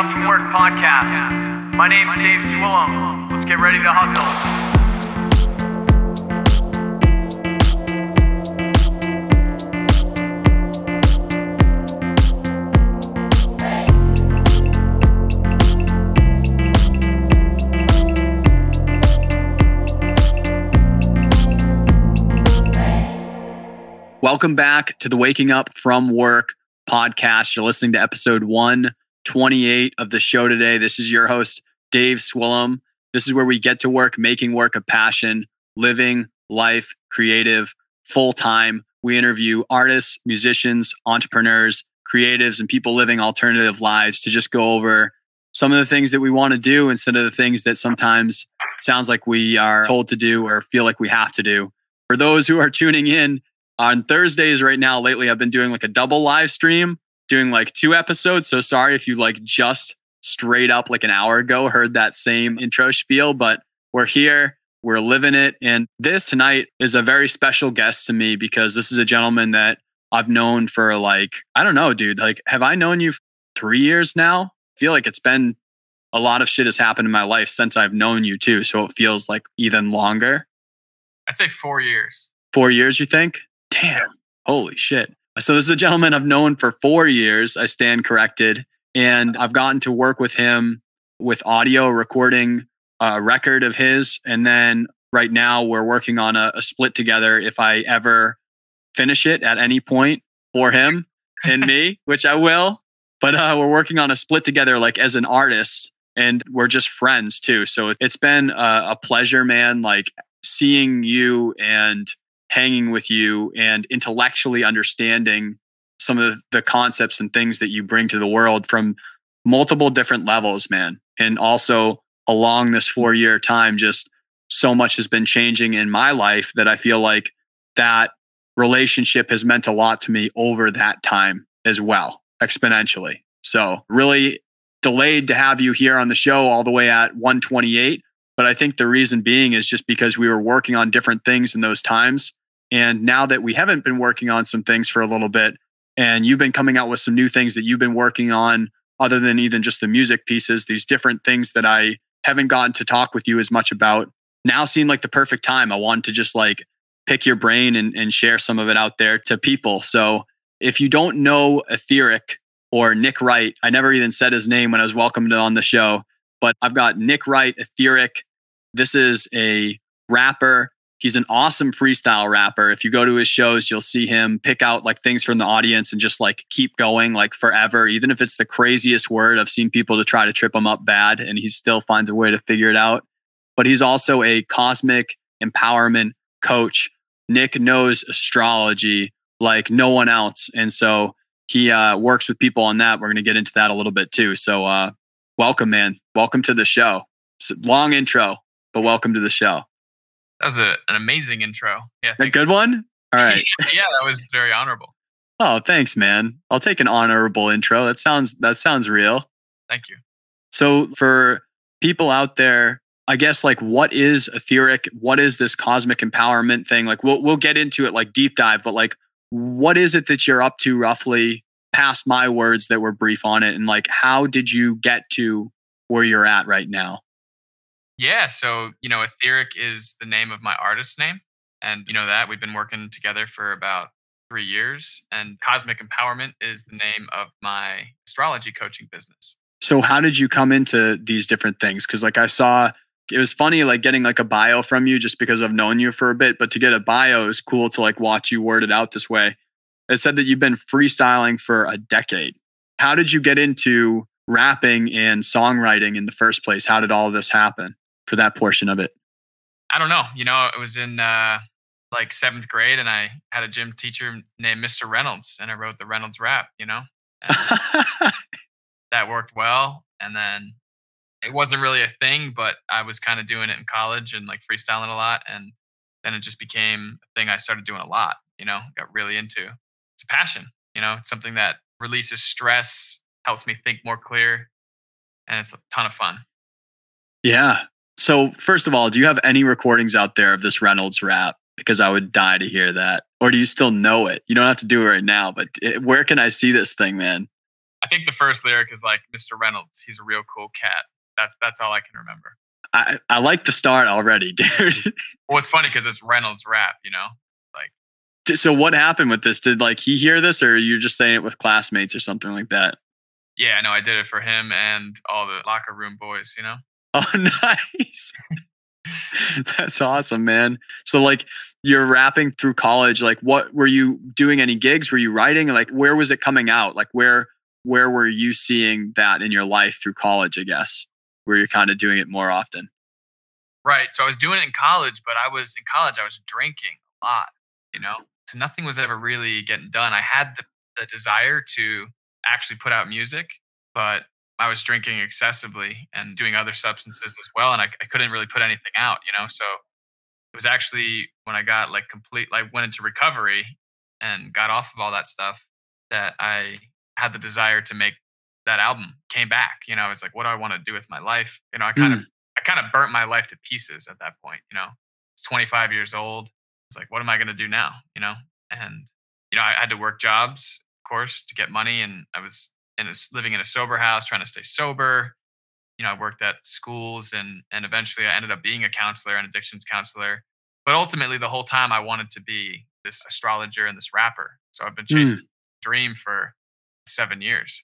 Up From Work podcast. My name's Dave Swillum. Let's get ready to hustle. Welcome back to the Waking Up from Work podcast. You're listening to episode 128 of the show today. This is your host, Dave Swillum. This is where we get to work making work a passion, living life creative, full time. We interview artists, musicians, entrepreneurs, creatives, and people living alternative lives to just go over some of the things that we want to do instead of the things that sometimes sounds like we are told to do or feel like we have to do. For those who are tuning in, on Thursdays right now lately I've been doing like a double live stream, doing like two episodes. So sorry if you like just straight up like an hour ago heard that same intro spiel, but we're here, we're living it. And this tonight is a very special guest to me because this is a gentleman that I've known for like, I don't know, dude. Like, have I known you three years now? I feel like it's been a lot of shit has happened in my life since I've known you too. So it feels like even longer. I'd say four years. Four years, you think? Damn. Holy shit. So this is a gentleman I've known for four years. I stand corrected. And I've gotten to work with him with audio recording a record of his. And then right now we're working on a, a split together if I ever finish it at any point for him and me, which I will. But uh, we're working on a split together like as an artist and we're just friends too. So it's been a, a pleasure, man, like seeing you and hanging with you and intellectually understanding some of the concepts and things that you bring to the world from multiple different levels, man. And also along this four year time, just so much has been changing in my life that I feel like that relationship has meant a lot to me over that time as well, exponentially. So, really delayed to have you here on the show all the way at 128. But I think the reason being is just because we were working on different things in those times. And now that we haven't been working on some things for a little bit, and you've been coming out with some new things that you've been working on, other than even just the music pieces, these different things that I haven't gotten to talk with you as much about now seem like the perfect time. I want to just like pick your brain and, and share some of it out there to people. So if you don't know Etheric or Nick Wright, I never even said his name when I was welcomed on the show, but I've got Nick Wright, Etheric. This is a rapper. He's an awesome freestyle rapper. If you go to his shows, you'll see him pick out like things from the audience and just like keep going like forever, even if it's the craziest word. I've seen people to try to trip him up bad and he still finds a way to figure it out. But he's also a cosmic empowerment coach. Nick knows astrology like no one else. And so he uh, works with people on that. We're going to get into that a little bit too. So, uh, welcome, man. Welcome to the show. Long intro, but welcome to the show. That was a, an amazing intro. Yeah. A good one? All right. yeah, that was very honorable. Oh, thanks, man. I'll take an honorable intro. That sounds that sounds real. Thank you. So for people out there, I guess like what is etheric? What is this cosmic empowerment thing? Like we'll we'll get into it like deep dive, but like what is it that you're up to roughly past my words that were brief on it and like how did you get to where you're at right now? Yeah. So, you know, Etheric is the name of my artist name. And you know that we've been working together for about three years. And Cosmic Empowerment is the name of my astrology coaching business. So how did you come into these different things? Cause like I saw it was funny like getting like a bio from you just because I've known you for a bit, but to get a bio is cool to like watch you word it out this way. It said that you've been freestyling for a decade. How did you get into rapping and songwriting in the first place? How did all this happen for that portion of it? I don't know. You know, it was in uh, like seventh grade, and I had a gym teacher named Mr. Reynolds, and I wrote the Reynolds rap. You know, that worked well. And then it wasn't really a thing, but I was kind of doing it in college and like freestyling a lot, and then it just became a thing I started doing a lot. You know, got really into. It's a passion. You know, it's something that releases stress, helps me think more clear, and it's a ton of fun. yeah. So first of all, do you have any recordings out there of this Reynolds rap? Because I would die to hear that. Or do you still know it? You don't have to do it right now, but it, where can I see this thing, man? I think the first lyric is like Mr. Reynolds. He's a real cool cat. That's that's all I can remember. I, I like the start already, dude. Well, it's funny because it's Reynolds rap, you know. Like, so what happened with this? Did like he hear this, or you're just saying it with classmates or something like that? Yeah, no, I did it for him and all the locker room boys, you know. Oh, nice. That's awesome, man. So like you're rapping through college, like what were you doing any gigs? Were you writing? Like where was it coming out? Like where where were you seeing that in your life through college, I guess? Where you're kind of doing it more often? Right. So I was doing it in college, but I was in college, I was drinking a lot, you know? So nothing was ever really getting done. I had the, the desire to actually put out music, but I was drinking excessively and doing other substances as well. And I, I couldn't really put anything out, you know? So it was actually when I got like complete, like went into recovery and got off of all that stuff that I had the desire to make that album came back. You know, I was like, what do I want to do with my life? You know, I kind Mm. of, I kind of burnt my life to pieces at that point. You know, it's 25 years old. It's like, what am I going to do now? You know, and you know, I had to work jobs, of course, to get money, and I was in a, s- living in a sober house, trying to stay sober. You know, I worked at schools, and and eventually, I ended up being a counselor, an addictions counselor. But ultimately, the whole time, I wanted to be this astrologer and this rapper. So I've been chasing Mm. dream for seven years.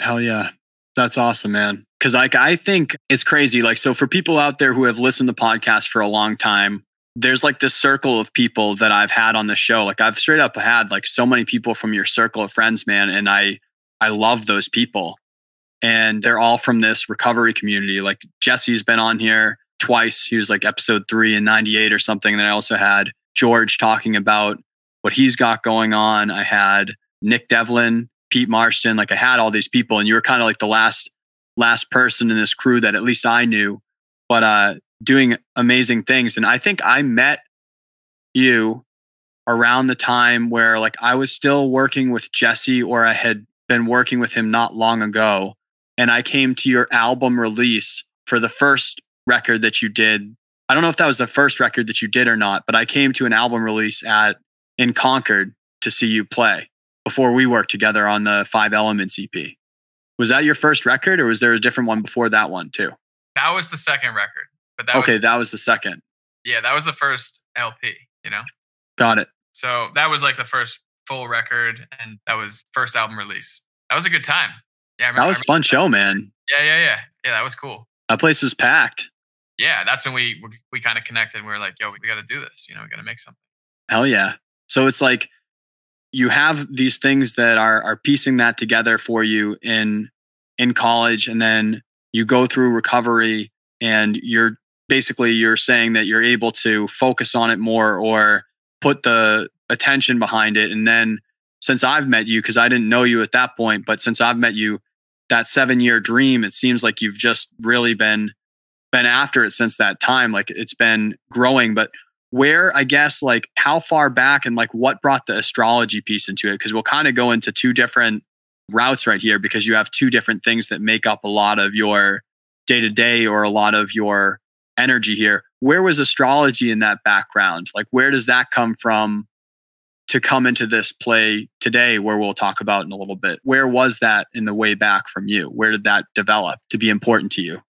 Hell yeah. That's awesome, man. Cause like I think it's crazy. Like, so for people out there who have listened to podcasts for a long time, there's like this circle of people that I've had on the show. Like I've straight up had like so many people from your circle of friends, man. And I I love those people. And they're all from this recovery community. Like Jesse's been on here twice. He was like episode three and 98 or something. And then I also had George talking about what he's got going on. I had Nick Devlin, Pete Marston. Like I had all these people, and you were kind of like the last last person in this crew that at least I knew, but uh, doing amazing things. And I think I met you around the time where like I was still working with Jesse, or I had been working with him not long ago, and I came to your album release for the first record that you did. I don't know if that was the first record that you did or not, but I came to an album release at in Concord to see you play before we worked together on the Five Elements EP. Was that your first record, or was there a different one before that one too? That was the second record, but that okay, was, that was the second. yeah, that was the first LP. You know, Got it. so that was like the first full record, and that was first album release. That was a good time. Yeah, I remember, That was a fun show, man. Yeah, yeah, yeah, yeah. That was cool. That place was packed. Yeah, that's when we we, we kind of connected. We were like, yo, we got to do this. You know, we got to make something. Hell yeah. So it's like you have these things that are are piecing that together for you in in college and then you go through recovery and you're basically you're saying that you're able to focus on it more or put the attention behind it. And then since I've met you cuz I didn't know you at that point but since I've met you that 7 year dream it seems like you've just really been been after it since that time. Like it's been growing. But where I guess like how far back and like what brought the astrology piece into it? Because we'll kind of go into two different routes right here because you have two different things that make up a lot of your day to day or a lot of your energy here. Where was astrology in that background? Like where does that come from to come into this play today where we'll talk about in a little bit where was that in the way back from you where did that develop to be important to you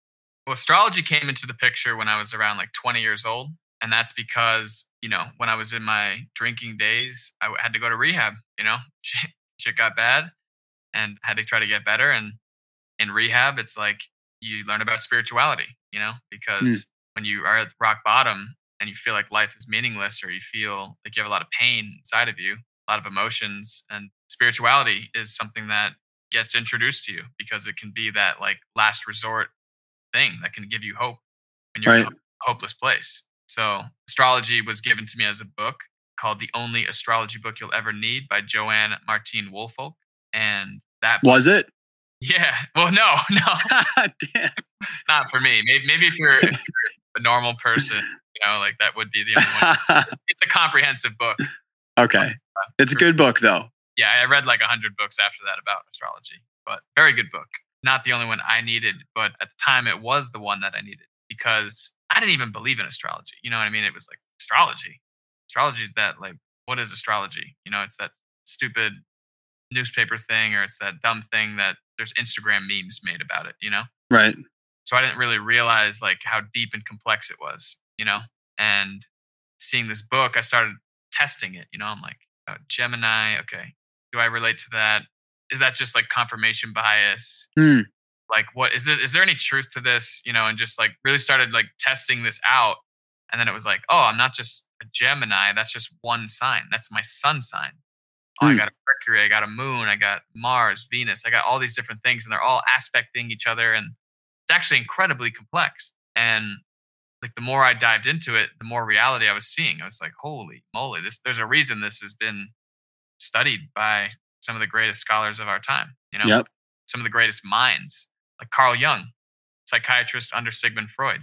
Well, astrology came into the picture when I was around like 20 years old. And that's because, you know, when I was in my drinking days, i had to go to rehab, you know, shit, got bad and had to try to get better. And in rehab, it's like you learn about spirituality, you know, because hmm. when you are at rock bottom and you feel like life is meaningless or you feel like you have a lot of pain inside of you, a lot of emotions, and spirituality is something that gets introduced to you because it can be that like last resort thing that can give you hope when you're in Right. a hopeless place. So, astrology was given to me as a book called The Only Astrology Book You'll Ever Need by Joanne Martine Woolfolk. And that book, was it yeah, well, no, no, damn not for me. Maybe, maybe if you're, if you're a normal person, you know, like that would be the only one. It's a comprehensive book. okay uh, it's a good book though Yeah, I read like a hundred books after that about astrology, but very good book. Not the only one I needed, but at the time it was the one that I needed because I didn't even believe in astrology. You know what I mean? It was like astrology. Astrology is that like what is astrology? You know, it's that stupid newspaper thing or it's that dumb thing that there's Instagram memes made about it, you know? Right. So I didn't really realize like how deep and complex it was, you know? And seeing this book, I started testing it, you know? I'm like, oh, Gemini, okay. Do I relate to that? Is that just like confirmation bias? Hmm. Like what is this is there any truth to this? You know, and just like really started like testing this out. And then it was like, oh, I'm not just a Gemini, that's just one sign. That's my sun sign. Oh, I Hmm. got a Mercury, I got a moon, I got Mars, Venus, I got all these different things, and they're all aspecting each other. And it's actually incredibly complex. And like the more I dived into it, the more reality I was seeing. I was like, holy moly, this there's a reason this has been studied by some of the greatest scholars of our time, you know, Yep. some of the greatest minds, like Carl Jung, psychiatrist under Sigmund Freud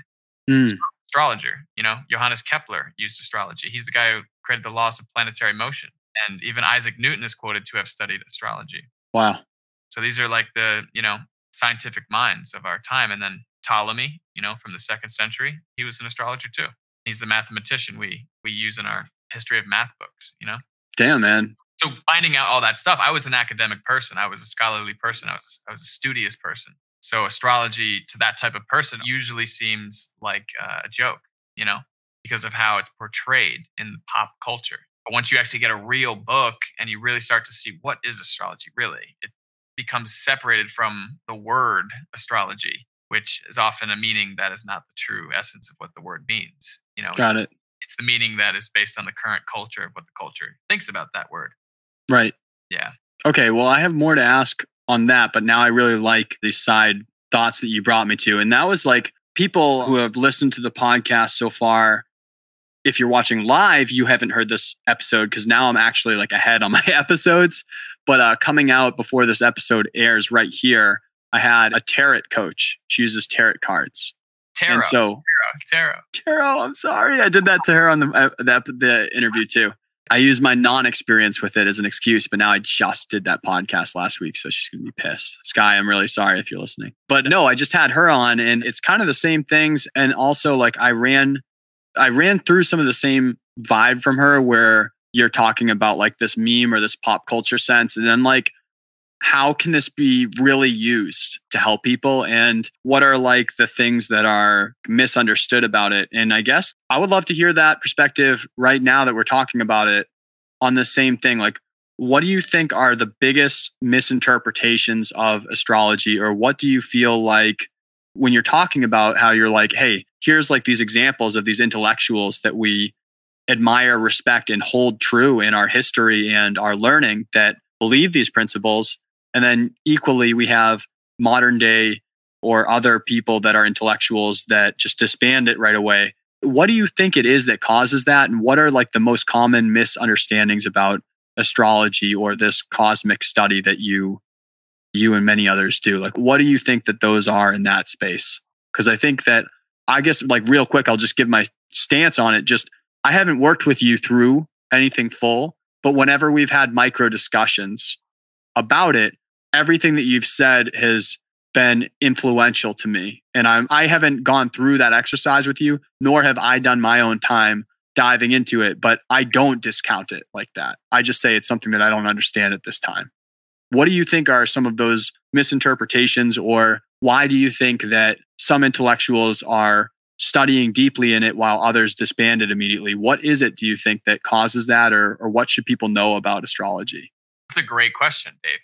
Hmm. astrologer. You know, Johannes Kepler used astrology. He's the guy who created the laws of planetary motion. And even Isaac Newton is quoted to have studied astrology. Wow. So these are like the, you know, scientific minds of our time. And then Ptolemy, you know, from the second century, he was an astrologer too. He's the mathematician we we use in our history of math books, you know? Damn, man. So finding out all that stuff, I was an academic person. I was a scholarly person. I was I was a studious person. So astrology to that type of person usually seems like uh, a joke, you know, because of how it's portrayed in pop culture. But once you actually get a real book and you really start to see what is astrology really, it becomes separated from the word astrology, which is often a meaning that is not the true essence of what the word means. You know, Got it's, it. it's the meaning that is based on the current culture of what the culture thinks about that word. Right. Yeah. Okay. Well, I have more to ask on that, but now I really like the side thoughts that you brought me to. And that was like people who have listened to the podcast so far. If you're watching live, you haven't heard this episode because now I'm actually like ahead on my episodes. But uh, coming out before this episode airs right here, I had a tarot coach. She uses tarot cards. Tarot. And so, tarot. tarot, I'm sorry. I did that to her on the, uh, the, the interview too. I used my non experience with it as an excuse, but now I just did that podcast last week. So she's going to be pissed. Sky, I'm really sorry if you're listening. But no, I just had her on and it's kind of the same things. And also, like, I ran, I ran through some of the same vibe from her where you're talking about like this meme or this pop culture sense. And then, like, how can this be really used to help people? And what are like the things that are misunderstood about it? And i guess i would love to hear that perspective right now that we're talking about it on the same thing. Like what do you think are the biggest misinterpretations of astrology? Or what do you feel like when you're talking about how you're like hey here's like these examples of these intellectuals that we admire respect and hold true in our history and our learning that believe these principles and then equally, we have modern day or other people that are intellectuals that just disband it right away. What do you think it is that causes that? And what are like the most common misunderstandings about astrology or this cosmic study that you you and many others do? Like what do you think that those are in that space? Because I think that I guess like real quick, I'll just give my stance on it. Just I haven't worked with you through anything full, but whenever we've had micro discussions about it, everything that you've said has been influential to me. And I'm I haven't gone through that exercise with you, nor have I done my own time diving into it, but I don't discount it like that. I just say it's something that I don't understand at this time. What do you think are some of those misinterpretations or why do you think that some intellectuals are studying deeply in it while others disband it immediately? What is it do you think that causes that or or what should people know about astrology? That's a great question, Dave.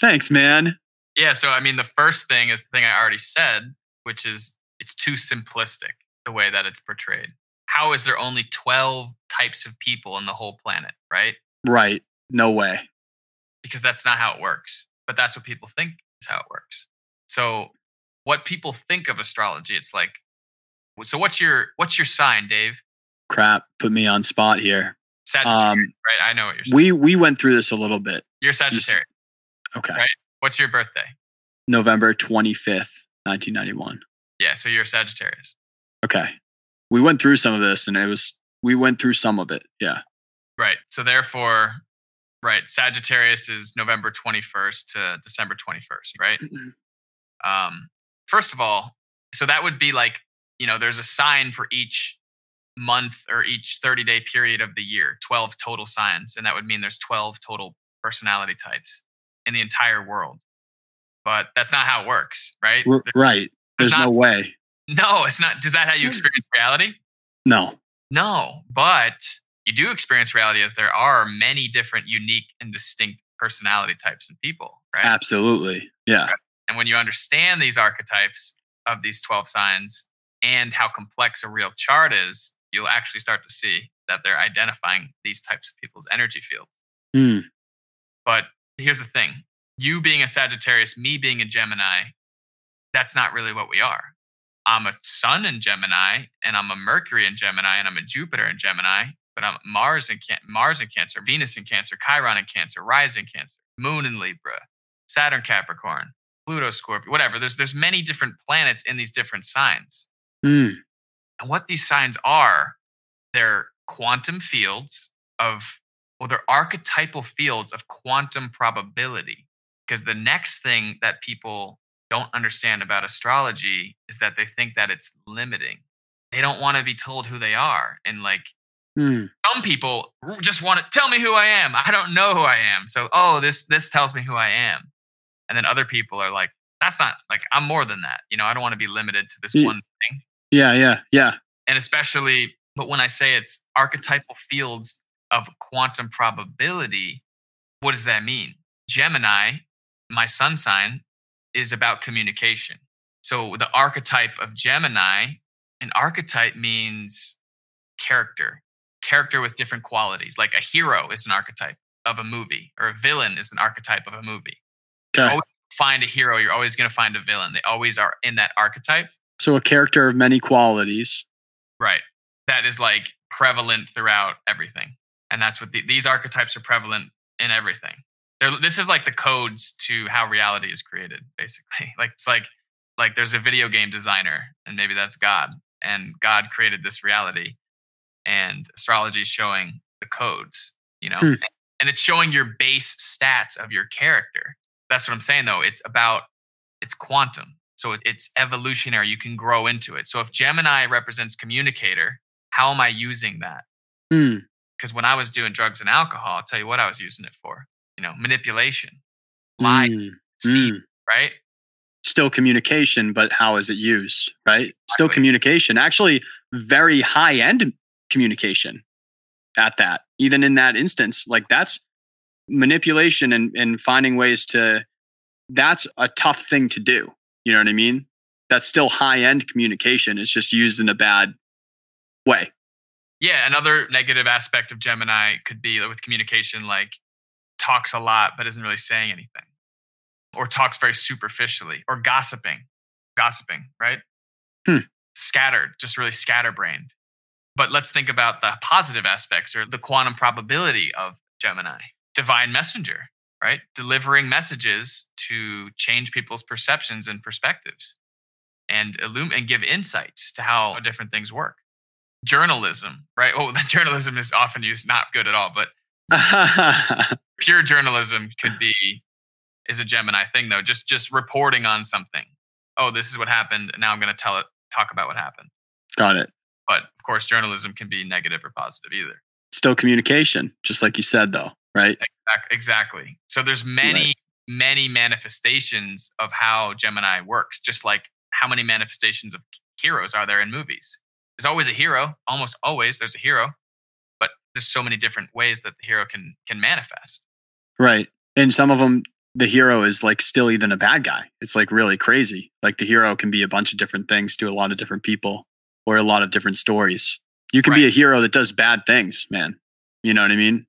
Thanks, man. Yeah. So, I mean, the first thing is the thing I already said, which is it's too simplistic the way that it's portrayed. How is there only 12 types of people in the whole planet, right? Right. No way. Because that's not how it works. But that's what people think is how it works. So, what people think of astrology, it's like, so what's your what's your sign, Dave? Crap. Put me on spot here. Sagittarius, Um, right? I know what you're saying. we we went through this a little bit. you're Sagittarius. Okay. Right. What's your birthday? November 25th, 1991. Yeah, so you're Sagittarius. Okay. We went through some of this and it was we went through some of it. Yeah. Right. So therefore, right, Sagittarius is November 21st to December 21st, right? Um, first of all, so that would be like, you know, there's a sign for each month or each 30 day period of the year, 12 total signs. And that would mean there's 12 total personality types. In the entire world. But that's not how it works, right? R- right. there's There's no way. No, it's not. Is that how you experience reality? No. No, but you do experience reality as there are many different unique and distinct personality types and people, right? Absolutely. Yeah. And when you understand these archetypes of these 12 signs and how complex a real chart is, you'll actually start to see that they're identifying these types of people's energy fields. Hmm. But here's the thing you being a Sagittarius, me being a Gemini, that's not really what we are. I'm a Sun in Gemini, and I'm a Mercury in Gemini, and I'm a Jupiter in Gemini, but I'm Mars in can- Mars in Cancer, Venus in Cancer, Chiron in Cancer, Rising Cancer, Moon in Libra, Saturn Capricorn, Pluto Scorpio, whatever. There's there's many different planets in these different signs. Hmm. And what these signs are, they're quantum fields of, well, they're archetypal fields of quantum probability. Because the next thing that people don't understand about astrology is that they think that it's limiting. They don't want to be told who they are. And like Hmm. some people just want to tell me who I am. I don't know who I am. So, oh, this this tells me who I am. And then other people are like, that's not like I'm more than that. You know, I don't want to be limited to this one thing Yeah. Yeah. Yeah. and especially but when i say it's archetypal fields of quantum probability what does that mean gemini my sun sign is about communication so the archetype of gemini an archetype means character character with different qualities like a hero is an archetype of a movie or a villain is an archetype of a movie Okay. always find a hero you're always going to find a villain they always are in that archetype So a character of many qualities. Right. That is like prevalent throughout everything. And that's what the, these archetypes are prevalent in everything. They're, this is like the codes to how reality is created, basically. Like it's like like there's a video game designer, and maybe that's God, and God created this reality, and astrology is showing the codes, you know, Hmm. and it's showing your base stats of your character. That's what I'm saying, though. It's about it's quantum. So it- it's evolutionary. You can grow into it. So if Gemini represents communicator, how am I using that? Hmm. Because when I was doing drugs and alcohol, I'll tell you what I was using it for. You know, manipulation, lying, deceit, Hmm. right? Still communication, but how is it used? Right. Still communication. Actually, very high end communication at that. Even in that instance, like that's manipulation and, and finding ways to, that's a tough thing to do. You know what I mean? That's still high end communication. It's just used in a bad way. Yeah, another negative aspect of Gemini could be with communication, like talks a lot but isn't really saying anything, or talks very superficially, or gossiping, gossiping, right? Hmm. Scattered, just really scatterbrained. But let's think about the positive aspects or the quantum probability of Gemini. Divine messenger, right? Delivering messages to change people's perceptions and perspectives and illum- and give insights to how different things work journalism, right? Oh, the journalism is often used not good at all, but pure journalism could be is a Gemini thing though. Just just reporting on something. Oh, this is what happened, and now I'm going to tell it, talk about what happened. Got it. But of course, journalism can be negative or positive either. Still communication, just like you said, though, right? Exactly. So there's many many manifestations of how Gemini works. Just like how many manifestations of heroes are there in movies? There's always a hero. Almost always there's a hero, but there's so many different ways that the hero can can manifest. Right. And some of them, the hero is like still even a bad guy. It's like really crazy. Like the hero can be a bunch of different things to a lot of different people or a lot of different stories. You can be a hero that does bad things, man. You know what I mean?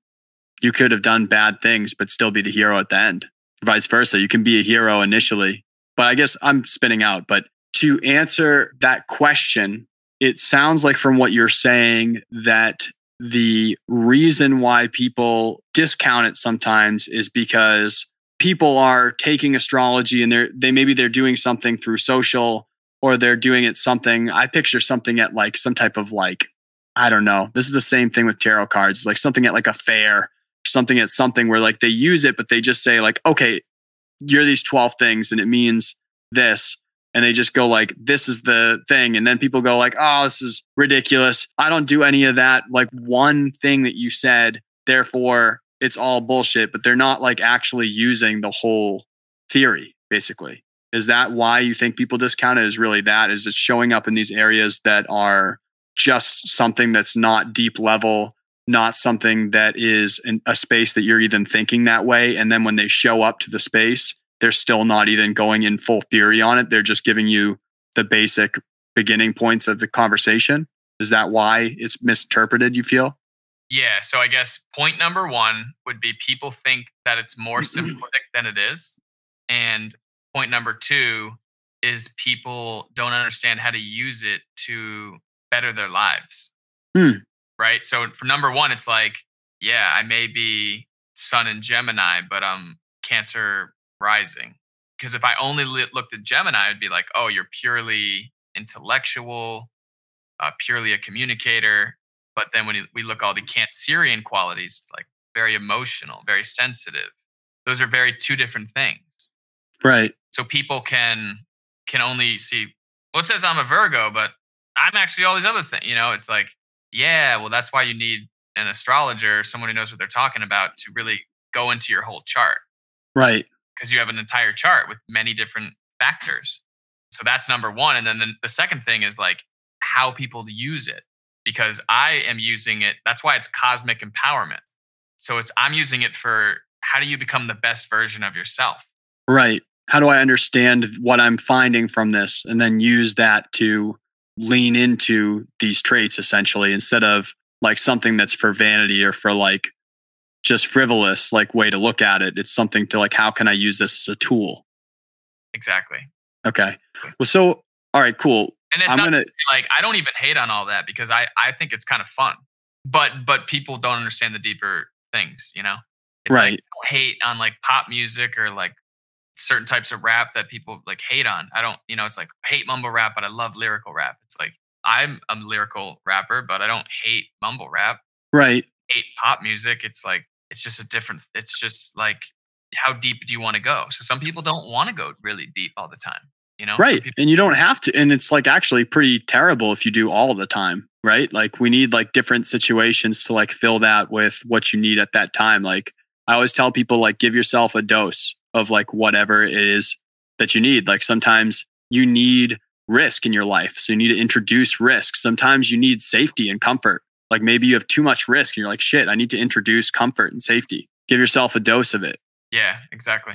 You could have done bad things, but still be the hero at the end. Vice versa. You can be a hero initially. But I guess I'm spinning out. But to answer that question, it sounds like from what you're saying that the reason why people discount it sometimes is because people are taking astrology and they're they maybe they're doing something through social or they're doing it something i picture something at like some type of like i don't know this is the same thing with tarot cards It's like something at like a fair something at something where like they use it but they just say like okay you're these 12 things and it means this and they just go like this is the thing and then people go like oh this is ridiculous i don't do any of that like one thing that you said therefore it's all bullshit, but they're not like actually using the whole theory, basically. Is that why you think people discount it? Is really that? Is it showing up in these areas that are just something that's not deep level, not something that is a space that you're even thinking that way. And then when they show up to the space, they're still not even going in full theory on it. They're just giving you the basic beginning points of the conversation. Is that why it's misinterpreted, you feel? Yeah. So I guess point number one would be people think that it's more simplistic than it is. And point number two is people don't understand how to use it to better their lives. Hmm. Right. So for number one, it's like, yeah, I may be Sun in Gemini, but I'm Cancer rising. Because if I only looked at Gemini, I'd be like, oh, you're purely intellectual, uh, purely a communicator. But then when we look all the Cancerian qualities, it's like very emotional, very sensitive. Those are very two different things. Right. So people can can only see well, it says I'm a Virgo, but I'm actually all these other things. You know, it's like, yeah, well, that's why you need an astrologer, someone who knows what they're talking about to really go into your whole chart. Right. Because you have an entire chart with many different factors. So that's number one. And then the, the second thing is like how people use it. Because I am using it. That's why it's cosmic empowerment. So it's I'm using it for how do you become the best version of yourself? Right. How do I understand what I'm finding from this and then use that to lean into these traits essentially instead of like something that's for vanity or for like just frivolous like way to look at it it's something to like how can i use this as a tool exactly okay well so all right cool and it's I'm not gonna, like i don't even hate on all that because i i think it's kind of fun but but people don't understand the deeper things you know it's right like, hate on like pop music or like certain types of rap that people like hate on. I don't, you know, it's like hate mumble rap, but I love lyrical rap. It's like I'm a lyrical rapper, but I don't hate mumble rap. Right. Hate pop music. It's like it's just a different. It's just like how deep do you want to go? So some people don't want to go really deep all the time. You know, right? and you don't have to. And it's like actually pretty terrible if you do all the time. Right? Like we need like different situations to like fill that with what you need at that time. Like I always tell people, like give yourself a dose of like whatever it is that you need. Like sometimes you need risk in your life. So you need to introduce risk. Sometimes you need safety and comfort. Like maybe you have too much risk and you're like, shit, I need to introduce comfort and safety. Give yourself a dose of it. Yeah, exactly.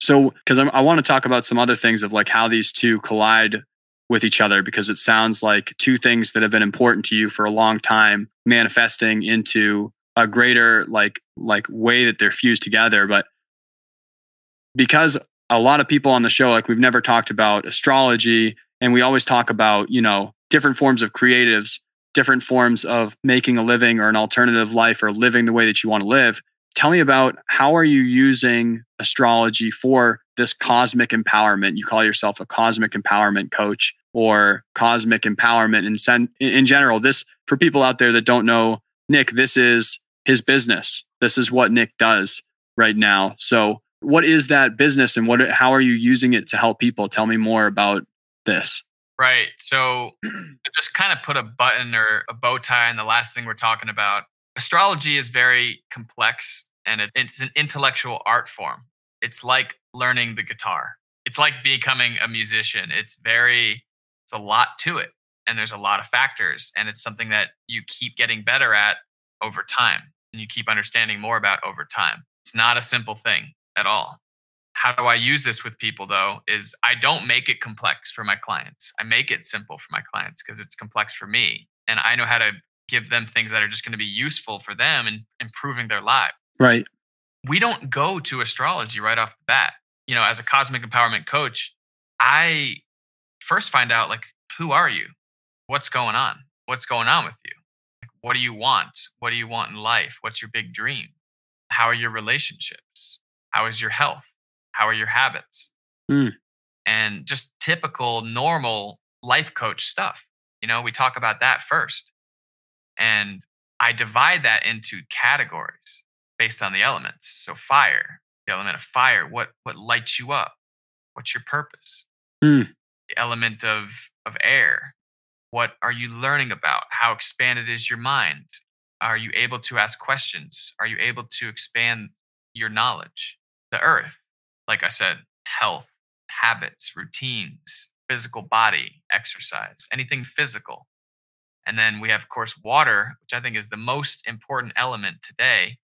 So, because I want to talk about some other things of like how these two collide with each other, because it sounds like two things that have been important to you for a long time manifesting into a greater like like way that they're fused together. But because a lot of people on the show, like we've never talked about astrology and we always talk about, you know, different forms of creatives, different forms of making a living or an alternative life or living the way that you want to live. Tell me about how are you using astrology for this cosmic empowerment? You call yourself a cosmic empowerment coach or cosmic empowerment in, sen- in general. This for people out there that don't know Nick, this is his business. This is what Nick does right now. So what is that business and what how are you using it to help people tell me more about this right so just kind of put a button or a bow tie on the last thing we're talking about astrology is very complex and it's an intellectual art form. It's like learning the guitar. It's like becoming a musician. It's very it's a lot to it and there's a lot of factors and it's something that you keep getting better at over time and you keep understanding more about over time. It's not a simple thing at all. How do I use this with people though? Is I don't make it complex for my clients. I make it simple for my clients because it's complex for me. And I know how to give them things that are just going to be useful for them and improving their life. Right. We don't go to astrology right off the bat. You know, as a cosmic empowerment coach, I first find out like, who are you? What's going on? What's going on with you? Like, what do you want? What do you want in life? What's your big dream? How are your relationships? How is your health? How are your habits? Mm. And just typical, normal life coach stuff. You know, we talk about that first. And I divide that into categories based on the elements. So fire, the element of fire, what what lights you up? What's your purpose? Mm. The element of of air, what are you learning about? How expanded is your mind? Are you able to ask questions? Are you able to expand your knowledge? The earth, like I said, health, habits, routines, physical body, exercise, anything physical. And then we have, of course, water, which I think is the most important element today.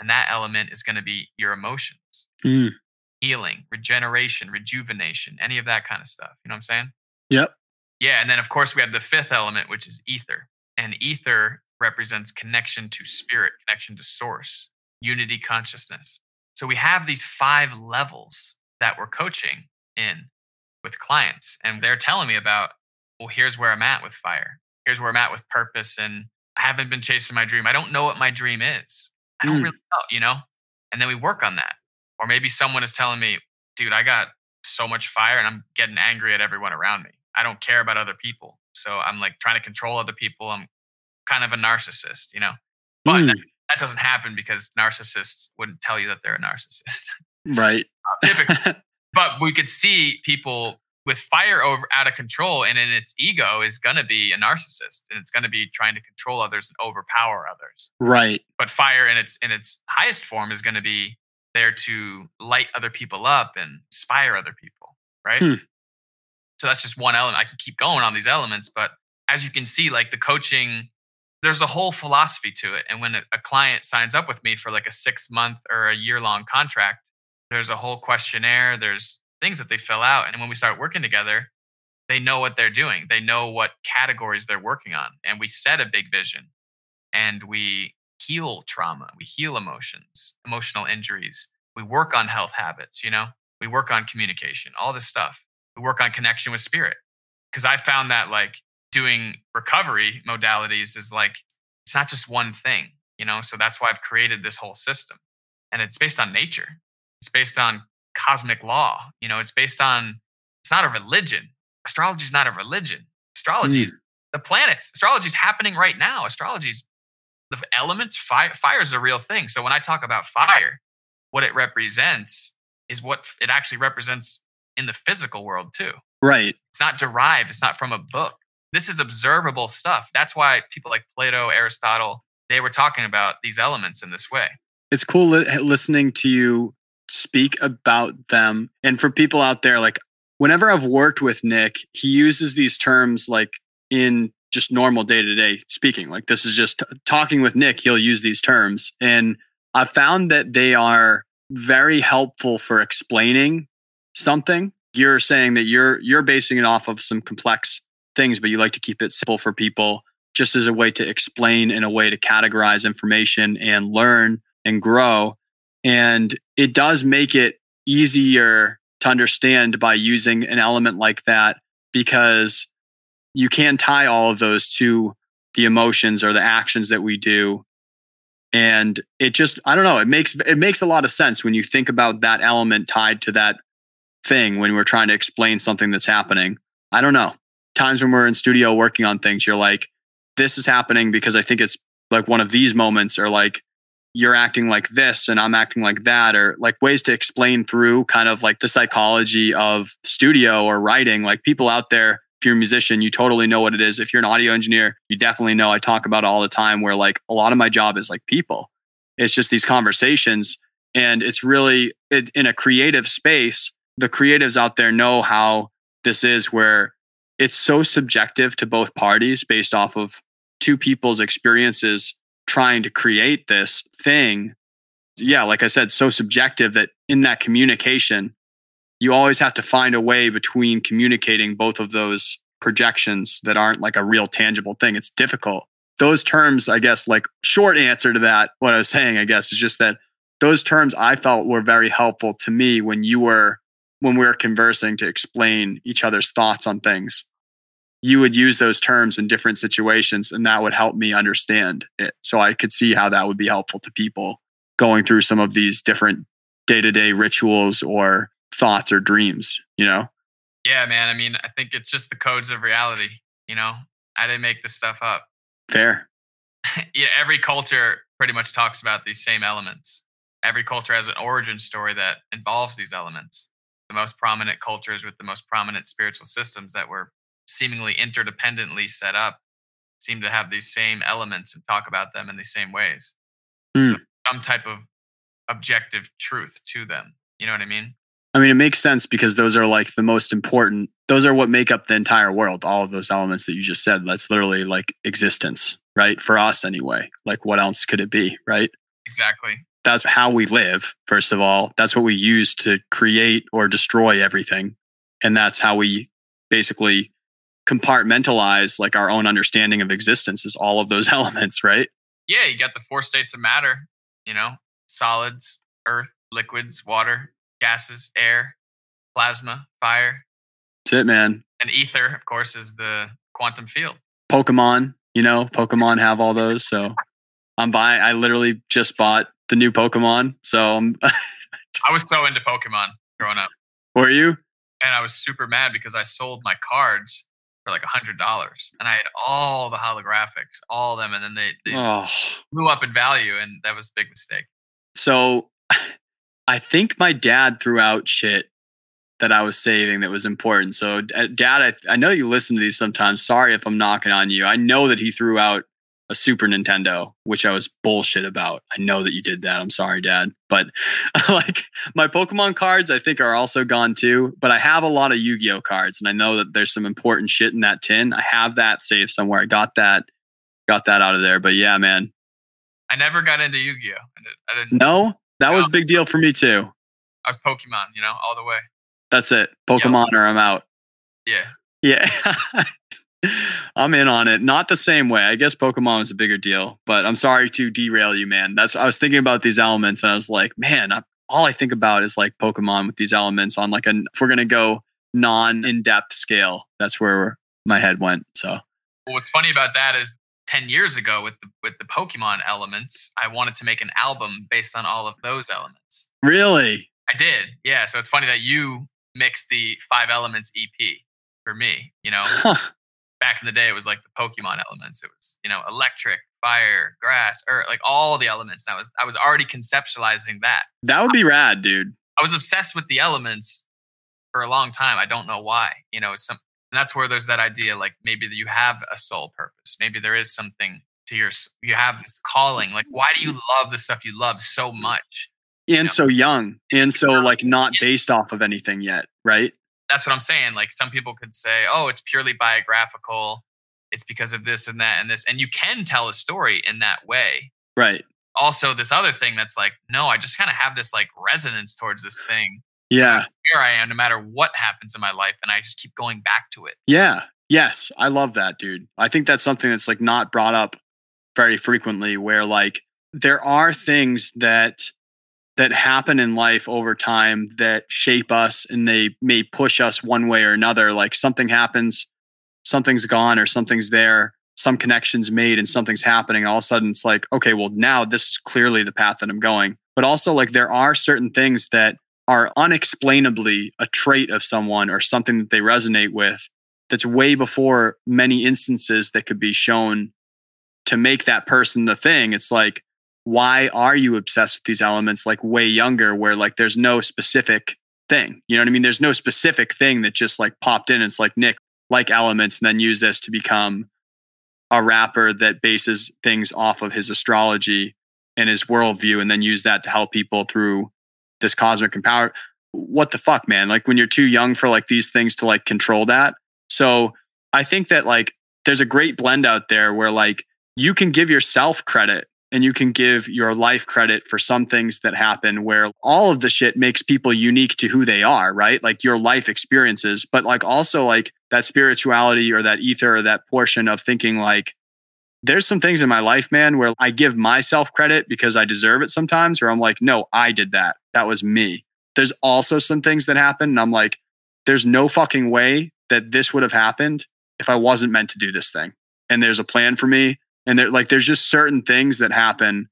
And that element is going to be your emotions, Mm. healing, regeneration, rejuvenation, any of that kind of stuff. You know what I'm saying? Yep. Yeah. And then, of course, we have the fifth element, which is ether. And ether represents connection to spirit, connection to source, unity consciousness. So we have these five levels that we're coaching in with clients. And they're telling me about, well, here's where I'm at with fire. Here's where I'm at with purpose. And I haven't been chasing my dream. I don't know what my dream is. I don't Mm. really know, you know? And then we work on that. Or maybe someone is telling me, dude, I got so much fire and I'm getting angry at everyone around me. I don't care about other people. So I'm like trying to control other people. I'm kind of a narcissist, you know? But Mm. That, doesn't happen because narcissists wouldn't tell you that they're a narcissist. Right. Typically. but we could see people with fire over out of control and in its ego is going to be a narcissist and it's going to be trying to control others and overpower others right. but fire in its in its highest form is going to be there to light other people up and inspire other people right Hmm. so that's just one element i can keep going on these elements but as you can see like the coaching there's a whole philosophy to it and when a, client signs up with me for like a six month or a year long contract there's a whole questionnaire there's things that they fill out and when we start working together they know what they're doing they know what categories they're working on and we set a big vision and we heal trauma we heal emotions emotional injuries we work on health habits you know? We work on communication all this stuff. We work on connection with spirit because i found that like doing recovery modalities is like it's not just one thing you know? So that's why i've created this whole system. And it's based on nature. It's based on cosmic law you know? It's based on it's not a religion. Astrology is not a religion. Astrology hmm. is the planets. Astrology is happening right now. Astrology is the elements fire fire is a real thing. So when i talk about fire what it represents is what it actually represents in the physical world too. Right. it's not derived. It's not from a book this is observable stuff that's why people like plato aristotle they were talking about these elements in this way It's cool li- listening to you speak about them. And for people out there, like whenever I've worked with Nick, he uses these terms like in just normal day to day speaking. Like this is just talking with Nick, he'll use these terms. And I've found that they are very helpful for explaining something. You're saying that you're you're basing it off of some complex things, but you like to keep it simple for people just as a way to explain in a way to categorize information and learn and grow. And it does make it easier to understand by using an element like that because you can tie all of those to the emotions or the actions that we do. And it just i don't know it makes it makes a lot of sense when you think about that element tied to that thing when we're trying to explain something that's happening. I don't know times when we're in studio working on things you're like this is happening because i think it's like one of these moments or like you're acting like this and I'm acting like that, or like ways to explain through kind of like the psychology of studio or writing. Like people out there, if you're a musician, you totally know what it is. If you're an audio engineer, you definitely know I talk about it all the time where like a lot of my job is like people. It's just these conversations. And it's really in a creative space, the creatives out there know how this is where it's so subjective to both parties based off of two people's experiences trying to create this thing. Yeah like i said so subjective that in that communication you always have to find a way between communicating both of those projections that aren't like a real tangible thing. It's difficult. Those terms i guess like short answer to that what i was saying i guess is just that those terms i felt were very helpful to me when you were when we were conversing to explain each other's thoughts on things. You would use those terms in different situations and that would help me understand it so i could see how that would be helpful to people going through some of these different day-to-day rituals or thoughts or dreams you know? Yeah man i mean i think it's just the codes of reality you know? I didn't make this stuff up. Fair. Yeah every culture pretty much talks about these same elements. Every culture has an origin story that involves these elements the most prominent cultures with the most prominent spiritual systems that were seemingly interdependently set up seem to have these same elements and talk about them in the same ways. Hmm. So some type of objective truth to them. You know what I mean? I mean, it makes sense because those are like the most important. Those are what make up the entire world. All of those elements that you just said. That's literally like existence, right? For us, anyway. Like, what else could it be, right? Exactly. That's how we live. First of all, that's what we use to create or destroy everything, and that's how we basically compartmentalize like our own understanding of existence. Is all of those elements, right? Yeah, you got the four states of matter. You know, solids, earth, liquids, water, gases, air, plasma, fire, That's it, man. and ether. Of course, is the quantum field. Pokemon, you know, Pokemon have all those. So I'm buying, I literally just bought the new Pokemon. So um, I was so into Pokemon growing up, were you? and I was super mad because I sold my cards for like a hundred dollars, and I had all the holographics, all of them, and then they, they Oh, blew up in value, and that was a big mistake. so I think my dad threw out shit that I was saving that was important. So, dad, I, I know you listen to these sometimes. Sorry if I'm knocking on you. I know that he threw out a Super Nintendo, which I was bullshit about. I know that you did that. I'm sorry, dad. But like my Pokemon cards, I think are also gone too. But I have a lot of Yu Gi Oh cards, and I know that there's some important shit in that tin. I have that saved somewhere. I got that, got that out of there. But yeah, man. I never got into Yu-Gi-Oh. I didn't. I, didn't, No, that was a big deal for me too. I was Pokemon, you know, all the way. That's it. Pokemon or I'm out. Yeah. Yeah. I'm in on it. Not the same way. I guess Pokemon was a bigger deal, but I'm sorry to derail you, man. That's I was thinking about these elements and I was like, man, I, all I think about is like Pokemon with these elements on like an if we're gonna go non in depth scale. That's where my head went. So what's funny about that is 10 years ago with the, with the Pokemon elements, I wanted to make an album based on all of those elements. really, I did. Yeah. So it's funny that you mixed the five elements EP for me. You know, Huh. Back in the day, it was like the Pokemon elements. It was, you know, electric, fire, grass, earth, like all the elements. And I was, I was already conceptualizing that. that would be rad, dude. I was obsessed with the elements for a long time. I don't know why. You know, some and that's where there's that idea like maybe that you have a soul purpose. Maybe there is something to your you have this calling. Like why do you love the stuff you love so much? And Yeah. so young, and so like not based off of anything yet, right? That's what I'm saying. Like some people could say, "Oh, it's purely biographical. It's because of this and that and this." And you can tell a story in that way. Right. Also, this other thing that's like, no, I just kind of have this like resonance towards this thing. Yeah. Here I am, no matter what happens in my life, and I just keep going back to it. Yeah. Yes. I love that, dude. I think that's something that's like not brought up very frequently where like there are things that that happen in life over time that shape us and they may push us one way or another. Like something happens something's gone or something's there some connections made and something's happening. All of a sudden it's like okay well now this is clearly the path that i'm going. But also like there are certain things that are unexplainably a trait of someone or something that they resonate with that's way before many instances that could be shown to make that person the thing. It's like why are you obsessed with these elements like way younger where like there's no specific thing you know what i mean? There's no specific thing that just like popped in. It's like nick like elements and then use this to become a rapper that bases things off of his astrology and his worldview and then use that to help people through this cosmic empower what the fuck man? Like when you're too young for like these things to like control that. So i think that like there's a great blend out there where like you can give yourself credit and you can give your life credit for some things that happen where all of the shit makes people unique to who they are, right? Like your life experiences, but like also like that spirituality or that ether or that portion of thinking like, there's some things in my life, man, where I give myself credit because I deserve it sometimes, or I'm like, no, I did that. That was me. There's also some things that happen, and I'm like, there's no fucking way that this would have happened if I wasn't meant to do this thing. And there's a plan for me and there like there's just certain things that happen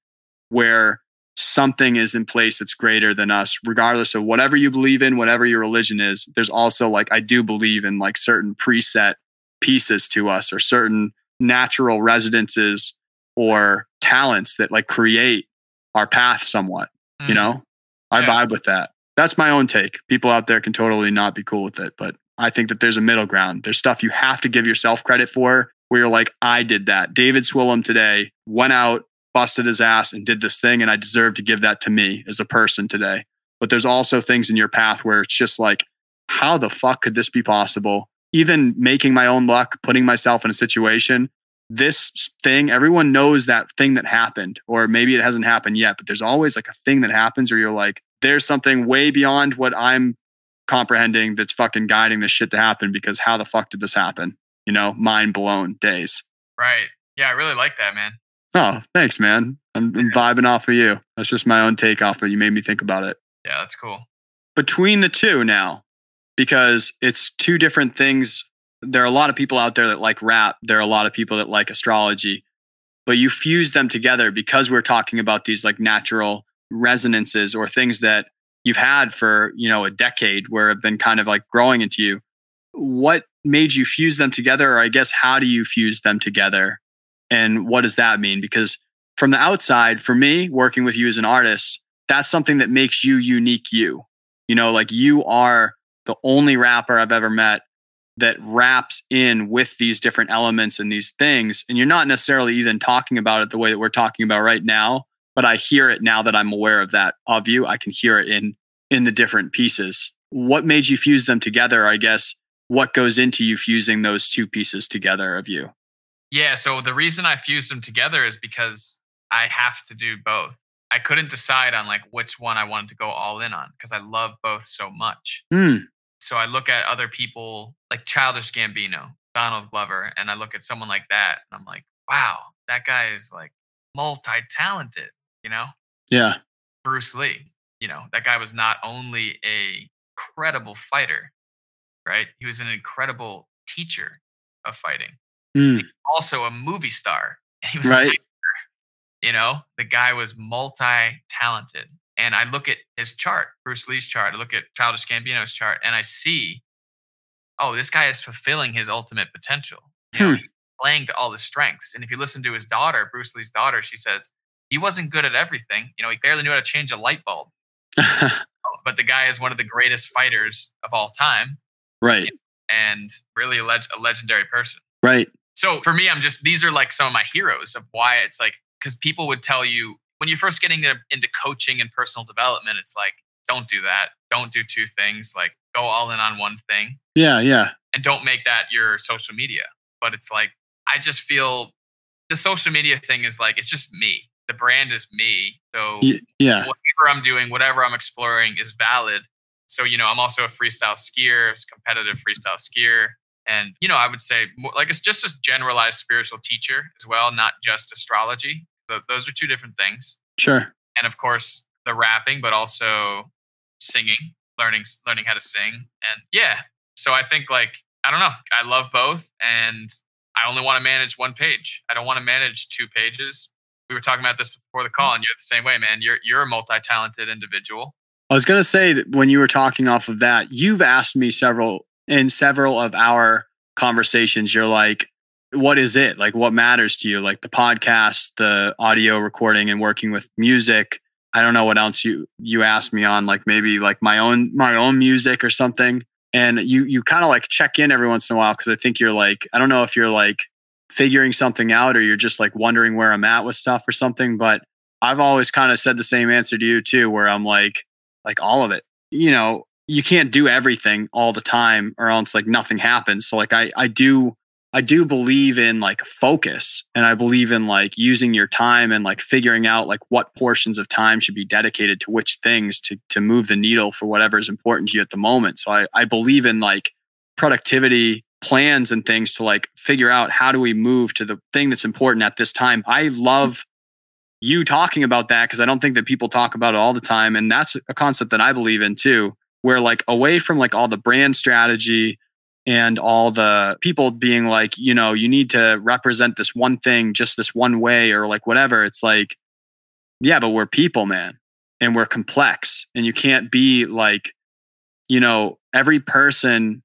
where something is in place that's greater than us regardless of whatever you believe in whatever your religion is. There's also like i do believe in like certain preset pieces to us or certain natural residences or talents that like create our path somewhat you Mhm. know i Yeah. vibe with that. That's my own take. People out there can totally not be cool with it but i think that there's a middle ground. There's stuff you have to give yourself credit for where you're like, I did that. David Swillam today went out, busted his ass, and did this thing, and I deserve to give that to me as a person today. But there's also things in your path where it's just like, how the fuck could this be possible? Even making my own luck, putting myself in a situation, this thing, everyone knows that thing that happened, or maybe it hasn't happened yet, but there's always like a thing that happens where you're like, there's something way beyond what I'm comprehending that's fucking guiding this shit to happen because how the fuck did this happen? You know, mind blown days. Right. Yeah, I really like that, man. Oh, thanks, man. I'm, I'm vibing off of you. That's just my own take off of it. You made me think about it. Yeah, that's cool. Between the two now, because it's two different things. There are a lot of people out there that like rap. There are a lot of people that like astrology, but you fuse them together because we're talking about these like natural resonances or things that you've had for, you know, a decade where have been kind of like growing into you. What made you fuse them together? Or I guess, how do you fuse them together? And what does that mean? Because from the outside, for me, working with you as an artist, that's something that makes you unique you. You know, like you are the only rapper I've ever met that raps in with these different elements and these things. And you're not necessarily even talking about it the way that we're talking about right now, but I hear it now that I'm aware of that of you. I can hear it in in the different pieces. What made you fuse them together? I guess what goes into you fusing those two pieces together of you? Yeah, so the reason I fused them together is because I have to do both. I couldn't decide on like which one I wanted to go all in on because I love both so much. Mm. So I look at other people like Childish Gambino, Donald Glover, and I look at someone like that and I'm like, wow, that guy is like multi-talented, you know? Yeah. Bruce Lee, you know, that guy was not only a credible fighter, right? He was an incredible teacher of fighting. Mm. Also a movie star. He was Right. you know, the guy was multi-talented. And I look at his chart, Bruce Lee's chart. I look at Childish Gambino's chart, and I see, oh, this guy is fulfilling his ultimate potential. You know, Hmm. playing to all his strengths. And if you listen to his daughter, Bruce Lee's daughter, she says he wasn't good at everything. You know, he barely knew how to change a light bulb. But the guy is one of the greatest fighters of all time, right. and really a, leg- a legendary person. Right. So for me, I'm just these are like some of my heroes of why it's like because people would tell you when you're first getting into, into coaching and personal development, it's like don't do that, don't do two things, like go all in on one thing, Yeah. Yeah. and don't make that your social media. But it's like I just feel the social media thing is like it's just me. The brand is me. So Yeah. whatever I'm doing, whatever I'm exploring is valid. So, you know, I'm also a freestyle skier, competitive freestyle skier. And, you know, I would say more, like it's just a generalized spiritual teacher as well, not just astrology. So those are two different things. Sure. And of course, the rapping, but also singing, learning learning how to sing. And yeah, so I think like I don't know, I love both and I only want to manage one page. I don't want to manage two pages. We were talking about this before the mm. call and you're the same way, man. You're you're a multi-talented individual. I was going to say that when you were talking off of that, you've asked me several in several of our conversations. You're like, what is it? Like, what matters to you? Like the podcast, the audio recording, and working with music. I don't know what else you you asked me on. Like maybe like my own my own music or something. And you you kind of like check in every once in a while because I think you're like I don't know if you're like figuring something out or you're just like wondering where I'm at with stuff or something. But I've always kind of said the same answer to you too, where I'm like like all of it. You know, you can't do everything all the time or else like nothing happens. So like I I do I do believe in like focus and I believe in like using your time and like figuring out like what portions of time should be dedicated to which things to to move the needle for whatever is important to you at the moment. So I, I believe in like productivity plans and things to like figure out how do we move to the thing that's important at this time. I love you talking about that because I don't think that people talk about it all the time. And that's a concept that I believe in too, where like away from like all the brand strategy and all the people being like, you know, you need to represent this one thing just this one way or like whatever. It's like, yeah, but we're people, man, and we're complex. And you can't be like, you know, every person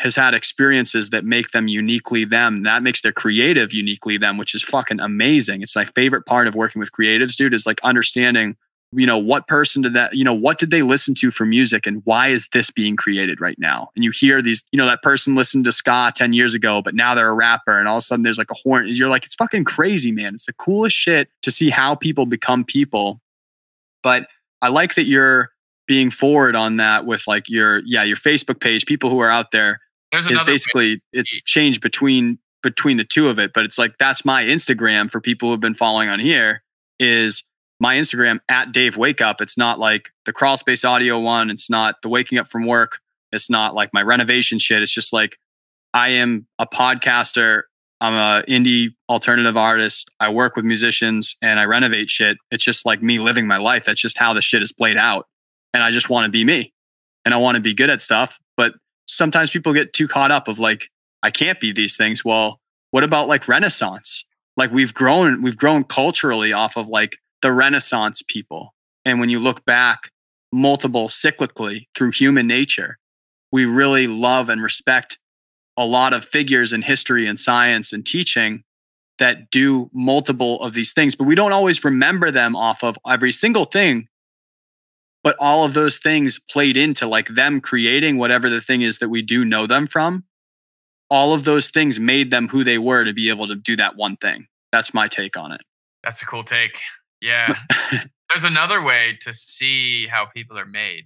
has had experiences that make them uniquely them. That makes their creative uniquely them, which is fucking amazing. It's my favorite part of working with creatives, dude, is like understanding you know, what person did that, you know, what did they listen to for music and why is this being created right now? And you hear these, you know, that person listened to ska 10 years ago, but now they're a rapper and all of a sudden there's like a horn. You're like, it's fucking crazy, man. It's the coolest shit to see how people become people. But I like that you're being forward on that with like your, yeah, your Facebook page, people who are out there. There's Is basically it's changed between between the two of it, but it's like that's my Instagram for people who've been following on here is my Instagram at Dave Wake Up. It's not like the crawl space audio one. It's not the waking up from work. It's not like my renovation shit. It's just like I am a podcaster. I'm a indie alternative artist. I work with musicians and I renovate shit. It's just like me living my life. That's just how the shit is played out. And I just want to be me. And I want to be good at stuff. But sometimes people get too caught up of like, I can't be these things. Well, what about like Renaissance? Like we've grown, we've grown culturally off of like the Renaissance people. And when you look back multiple cyclically through human nature, we really love and respect a lot of figures in history and science and teaching that do multiple of these things, but we don't always remember them off of every single thing. But all of those things played into like them creating whatever the thing is that we do know them from. All of those things made them who they were to be able to do that one thing. That's my take on it. That's a cool take. Yeah. There's another way to see how people are made.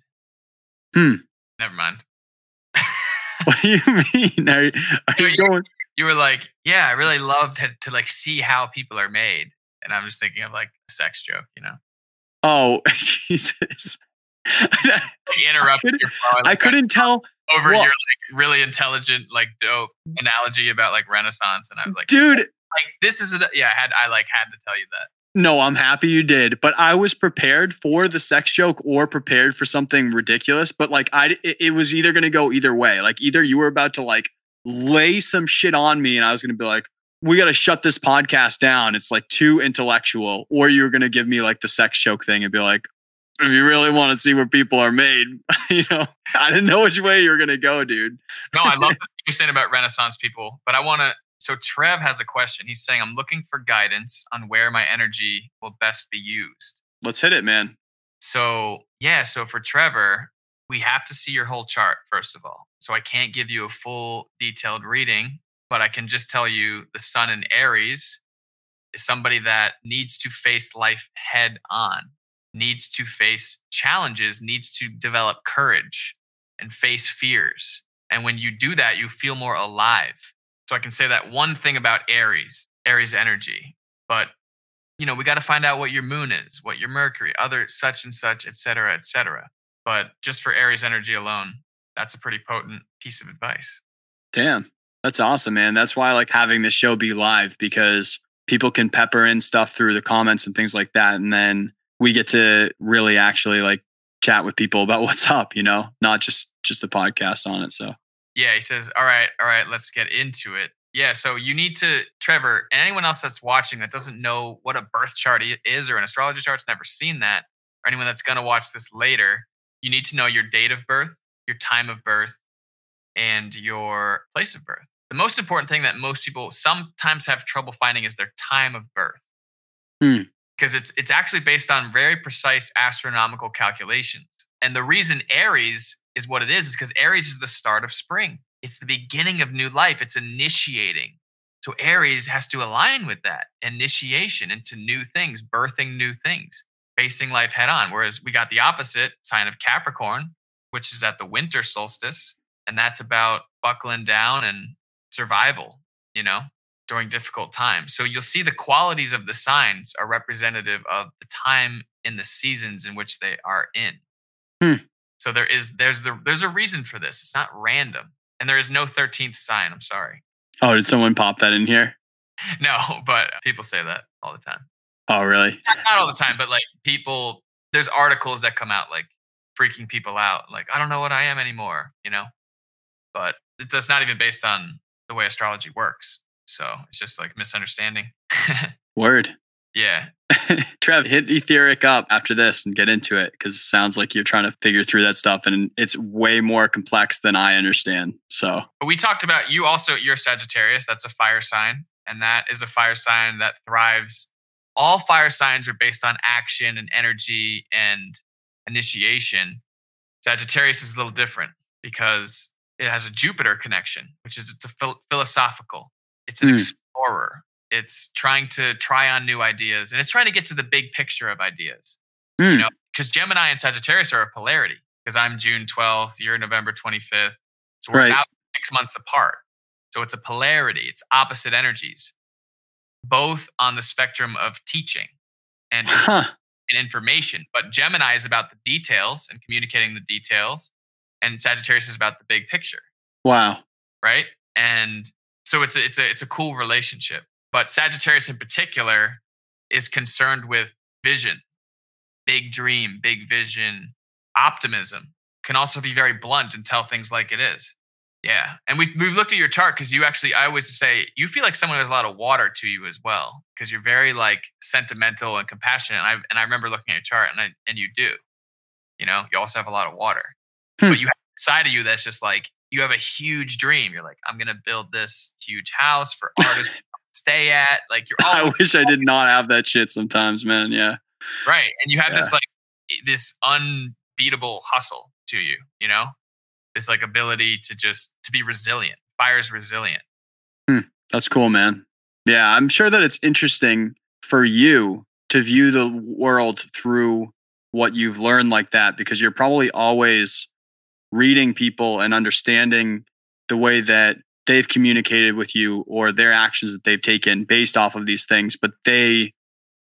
Hmm. Never mind. What do you mean? Are, are You- you you- going? You were like, yeah, I really love to, to like see how people are made. And I'm just thinking of like a sex joke, you know? Oh, Jesus. Couldn't- your flow. I couldn't tell. over well- your like really intelligent, like dope analogy about like Renaissance. And I was like, Dude, like this is a yeah, I had I like had to tell you that. No, I'm happy you did, but I was prepared for the sex joke or prepared for something ridiculous. But like, I it, it was either going to go either way. Like, either you were about to like lay some shit on me, and I was going to be like, "We got to shut this podcast down. It's like too intellectual," or you were going to give me like the sex joke thing and be like, "If you really want to see where people are made, you know, I didn't know which way you were going to go, dude." No, I love what you're saying about Renaissance people, but I want to. So Trev has a question. He's saying, "I'm looking for guidance on where my energy will best be used." Let's hit it, man. So yeah, so for Trevor, we have to see your whole chart first of all. So I can't give you a full detailed reading, but I can just tell you the Sun in Aries is somebody that needs to face life head on, needs to face challenges, needs to develop courage and face fears. And when you do that, you feel more alive. So I can say that one thing about Aries, Aries energy. But you know, we got to find out what your moon is, what your Mercury, other such and such, et cetera, et cetera. But just for Aries energy alone, that's a pretty potent piece of advice. Damn. That's awesome, man. That's why I like having this show be live because people can pepper in stuff through the comments and things like that. And then we get to really actually like chat with people about what's up, you know, not just just the podcast on it. So Yeah, he says, All right, all right, let's get into it. Yeah, so you need to, Trevor, and anyone else that's watching that doesn't know what a birth chart is or an astrology chart's never seen that, or anyone that's going to watch this later, you need to know your date of birth, your time of birth, and your place of birth. The most important thing that most people sometimes have trouble finding is their time of birth. Hmm. Because it's it's actually based on very precise astronomical calculations. And the reason Aries is what it is is because Aries is the start of spring. It's the beginning of new life. It's initiating. So Aries has to align with that initiation into new things, birthing new things, facing life head on. Whereas we got the opposite sign of Capricorn, which is at the winter solstice, and that's about buckling down and survival, you know, during difficult times. So you'll see the qualities of the signs are representative of the time in the seasons in which they are in. Hmm. So there is there's the there's a reason for this. It's not random. And there is no 13th sign. I'm sorry. Oh, did someone pop that in here? No, but people say that all the time. Oh, really? Not, not all the time, but like people, there's articles that come out like freaking people out. Like, I don't know what I am anymore, you know? But it- that's not even based on the way astrology works. So it's just like misunderstanding. Word. yeah. Trev, hit etheric up after this and get into it because it sounds like you're trying to figure through that stuff and it's way more complex than I understand. So, we talked about you also, you're Sagittarius. That's a fire sign. And that is a fire sign that thrives all fire signs are based on action and energy and initiation. Sagittarius is a little different because it has a Jupiter connection, which is it's a phil- philosophical. It's an Mm. explorer. It's trying to try on new ideas and it's trying to get to the big picture of ideas. Hmm. know, Because Gemini and Sagittarius are a polarity. Because I'm June 12th, you're November 25th. So we're Right. about six months apart. So it's a polarity. It's opposite energies, both on the spectrum of teaching and Huh. and information. But Gemini is about the details and communicating the details, and Sagittarius is about the big picture, Wow. right? And so it's a, it's a it's a cool relationship. But Sagittarius in particular is concerned with vision, big dream, big vision, optimism. Can also be very blunt and tell things like it is. Yeah, and we we've looked at your chart because you actually I always say you feel like someone who has a lot of water to you as well because you're very like sentimental and compassionate. And I and I remember looking at your chart and I and you do, you know, you also have a lot of water, Hmm. but you have a side of you that's just like you have a huge dream. You're like I'm gonna build this huge house for artists to stay at. Like you're I wish I did not have that shit sometimes, man. Yeah. right, and you have this like this unbeatable hustle to you. You know, this like ability to just to be resilient. Fire's resilient. That's cool, man. Yeah, I'm sure that it's interesting for you to view the world through what you've learned like that because you're probably always reading people and understanding the way that they've communicated with you or their actions that they've taken based off of these things, but they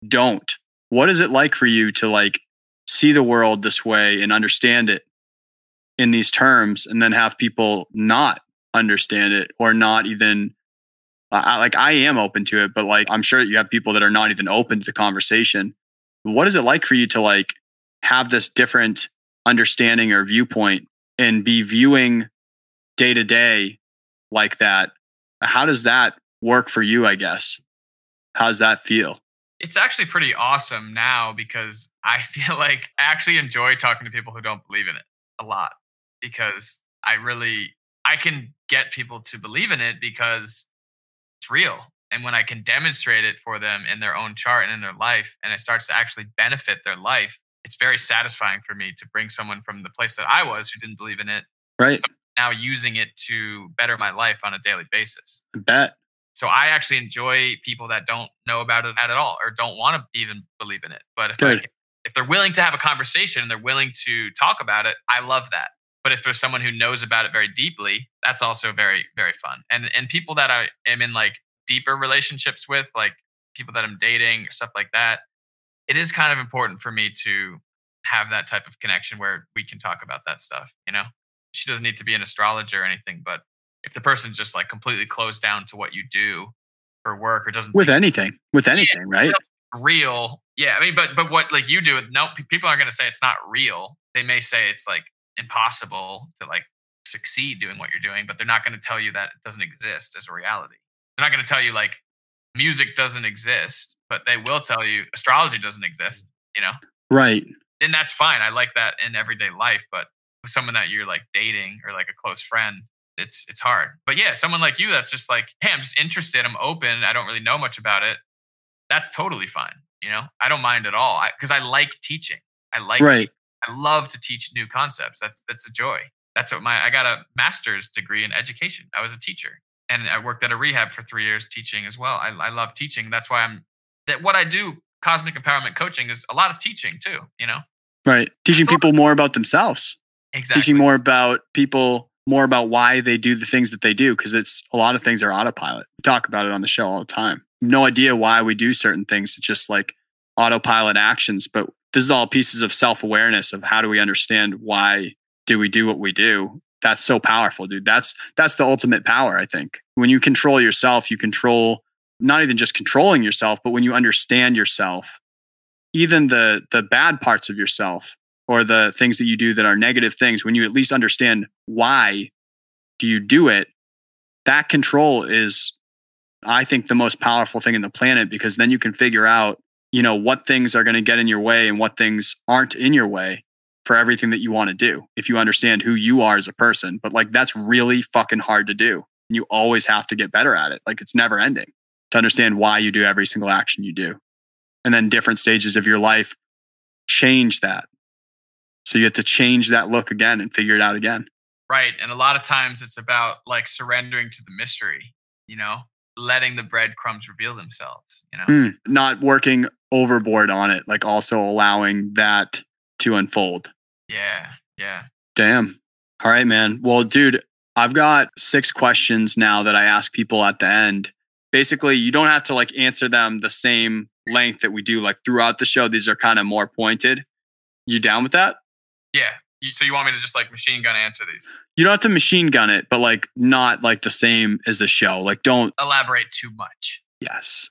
don't. What is it like for you to like see the world this way and understand it in these terms and then have people not understand it or not even I, like I am open to it, but like I'm sure you have people that are not even open to the conversation. What is it like for you to like have this different understanding or viewpoint and be viewing day to day like that? How does that work for you? I guess. How does that feel? It's actually pretty awesome now because I feel like I actually enjoy talking to people who don't believe in it a lot because I really I can get people to believe in it because it's real. And when I can demonstrate it for them in their own chart and in their life and it starts to actually benefit their life, it's very satisfying for me to bring someone from the place that I was who didn't believe in it Right. now using it to better my life on a daily basis. I bet. So I actually enjoy people that don't know about it at all or don't want to even believe in it. But if I, Good. if they're willing to have a conversation and they're willing to talk about it, I love that. But if there's someone who knows about it very deeply, that's also very very fun. And and people that I am in like deeper relationships with, like people that I'm dating or stuff like that, it is kind of important for me to have that type of connection where we can talk about that stuff, you know? She doesn't need to be an astrologer or anything, but if the person's just like completely closed down to what you do for work or doesn't With think anything. With anything, right? real, yeah. I mean, but but what like you do? No, people aren't going to say it's not real. They may say it's like impossible to like succeed doing what you're doing, but they're not going to tell you that it doesn't exist as a reality. They're not going to tell you like music doesn't exist, but they will tell you astrology doesn't exist. You know, Right. and that's fine. I like that in everyday life, but with someone that you're like dating or like a close friend, it's it's hard. But yeah, someone like you that's just like, hey, I'm just interested. I'm open. I don't really know much about it. That's totally fine. You know, I don't mind at all because I, like teaching. I like. Right. I love to teach new concepts. That's that's a joy. That's what my I got a master's degree in education. I was a teacher, and I worked at a rehab for three years teaching as well. I, I love teaching. That's why I'm that what I do. Cosmic empowerment coaching is a lot of teaching too. You know, Right. Teaching That's people more about themselves. exactly. teaching more about people more about why they do the things that they do because it's a lot of things are autopilot we talk about it on the show all the time no idea why we do certain things it's just like autopilot actions but this is all pieces of self-awareness of how do we understand why do we do what we do that's so powerful dude. That's that's the ultimate power i think. When you control yourself you control not even just controlling yourself but when you understand yourself even the the bad parts of yourself or the things that you do that are negative things when you at least understand why do you do it that control is i think the most powerful thing in the planet because then you can figure out you know what things are going to get in your way and what things aren't in your way for everything that you want to do if you understand who you are as a person but like that's really fucking hard to do and you always have to get better at it like it's never ending to understand why you do every single action you do and then different stages of your life change that. So you have to change that look again and figure it out again. Right. And a lot of times it's about like surrendering to the mystery, you know, letting the breadcrumbs reveal themselves, you know? Mm, not working overboard on it, like also allowing that to unfold. Yeah. Yeah. Damn. All right, man. Well, dude, I've got six questions now that I ask people at the end. Basically, you don't have to like answer them the same length that we do like throughout the show. These are kind of more pointed. You down with that? Yeah. You, so you want me to just like machine gun answer these? You don't have to machine gun it, but like not like the same as the show. Like don't elaborate too much. Yes.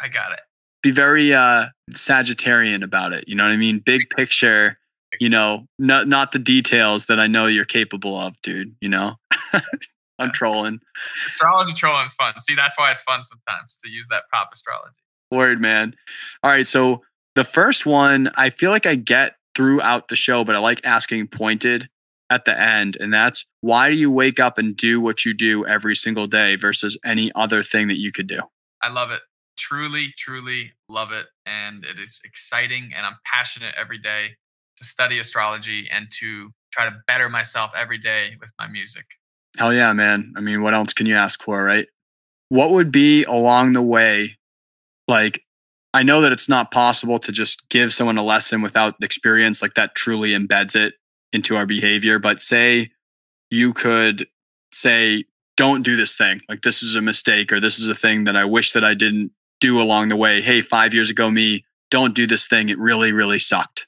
I got it. Be very uh Sagittarian about it. You know what I mean? Big picture, you know, not not the details that I know you're capable of, dude. You know? I'm trolling. Astrology trolling is fun. See, that's why it's fun sometimes to use that prop astrology. Word, man. All right. So the first one, I feel like I get throughout the show, but I like asking pointed at the end. And that's why do you wake up and do what you do every single day versus any other thing that you could do? I love it. Truly, truly love it. And it is exciting. And I'm passionate every day to study astrology and to try to better myself every day with my music. Hell yeah, man. I mean, what else can you ask for, right? What would be along the way? Like, I know that it's not possible to just give someone a lesson without experience, like that truly embeds it into our behavior. But say you could say, don't do this thing. Like, this is a mistake, or this is a thing that I wish that I didn't do along the way. Hey, five years ago, me, don't do this thing. It really, really sucked.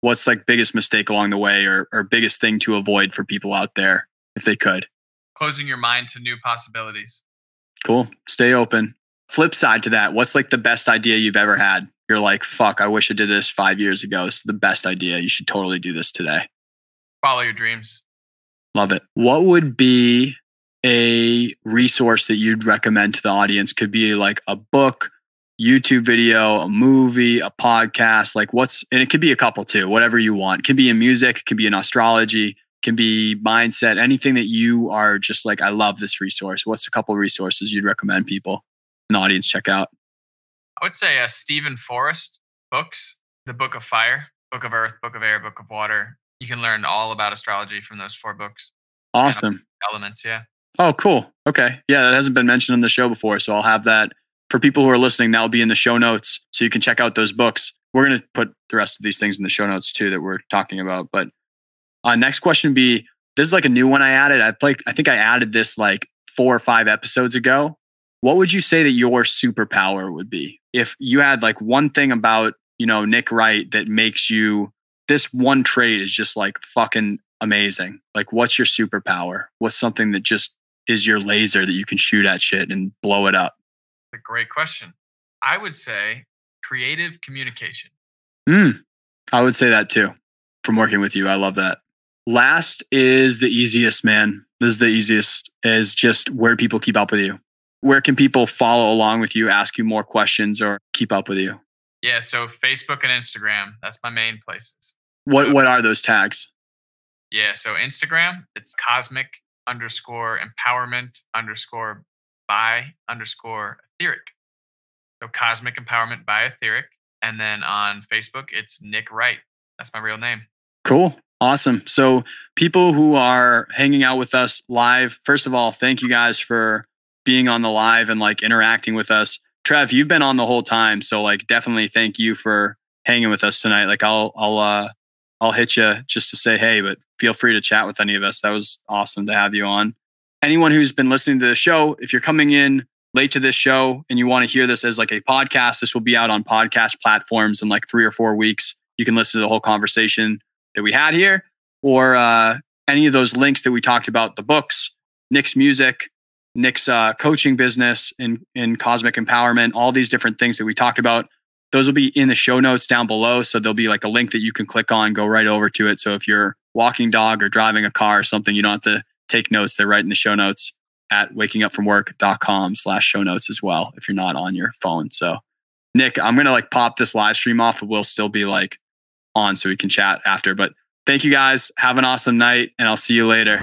What's like biggest mistake along the way or, or biggest thing to avoid for people out there if they could? Closing your mind to new possibilities. Cool. Stay open. Flip side to that, what's like the best idea you've ever had? You're like, fuck, I wish I did this five years ago. This is the best idea. You should totally do this today. Follow your dreams. Love it. What would be a resource that you'd recommend to the audience? Could be like a book, YouTube video, a movie, a podcast. Like what's, and it could be a couple too, whatever you want. It can be in music, it can be in astrology, can be mindset, anything that you are just like, I love this resource. What's a couple resources you'd recommend people in the audience check out? I would say uh, Steven Forrest books, The Book of Fire, Book of Earth, Book of Air, Book of Water. You can learn all about astrology from those four books. Awesome. Elements, yeah. Oh, cool. Okay. Yeah, that hasn't been mentioned on the show before. So I'll have that for people who are listening. That will be in the show notes. So you can check out those books. We're going to put the rest of these things in the show notes too that we're talking about. But uh, next question would be this is like a new one I added. I like I think I added this like four or five episodes ago. What would you say that your superpower would be if you had like one thing about you know Nick Wright that makes you this one trait is just like fucking amazing. Like, what's your superpower? What's something that just is your laser that you can shoot at shit and blow it up? A great question. I would say creative communication. Mm, I would say that too from working with you. I love that. Last is the easiest, man. This is the easiest, is just where people keep up with you. Where can people follow along with you, ask you more questions, or keep up with you? Yeah, so Facebook and Instagram, that's my main places. What So- what are those tags? Yeah, so Instagram, it's cosmic underscore empowerment underscore by underscore etheric. So cosmic empowerment by etheric. And then on Facebook, it's Nick Wright. That's my real name. Cool. Awesome. So, people who are hanging out with us live, first of all, thank you guys for being on the live and like interacting with us. Trev, you've been on the whole time, so like definitely thank you for hanging with us tonight. Like I'll I'll uh I'll hit you just to say hey, but feel free to chat with any of us. That was awesome to have you on. Anyone who's been listening to the show, if you're coming in late to this show and you want to hear this as like a podcast, this will be out on podcast platforms in like 3 or 4 weeks. You can listen to the whole conversation that we had here or uh, any of those links that we talked about the books nick's music nick's uh, coaching business in, in cosmic empowerment all these different things that we talked about those will be in the show notes down below so there'll be like a link that you can click on go right over to it so if you're walking dog or driving a car or something you don't have to take notes they're right in the show notes at wakingupfromwork.com slash show notes as well if you're not on your phone so nick i'm gonna like pop this live stream off but we'll still be like on so we can chat after. But thank you guys. Have an awesome night, and I'll see you later.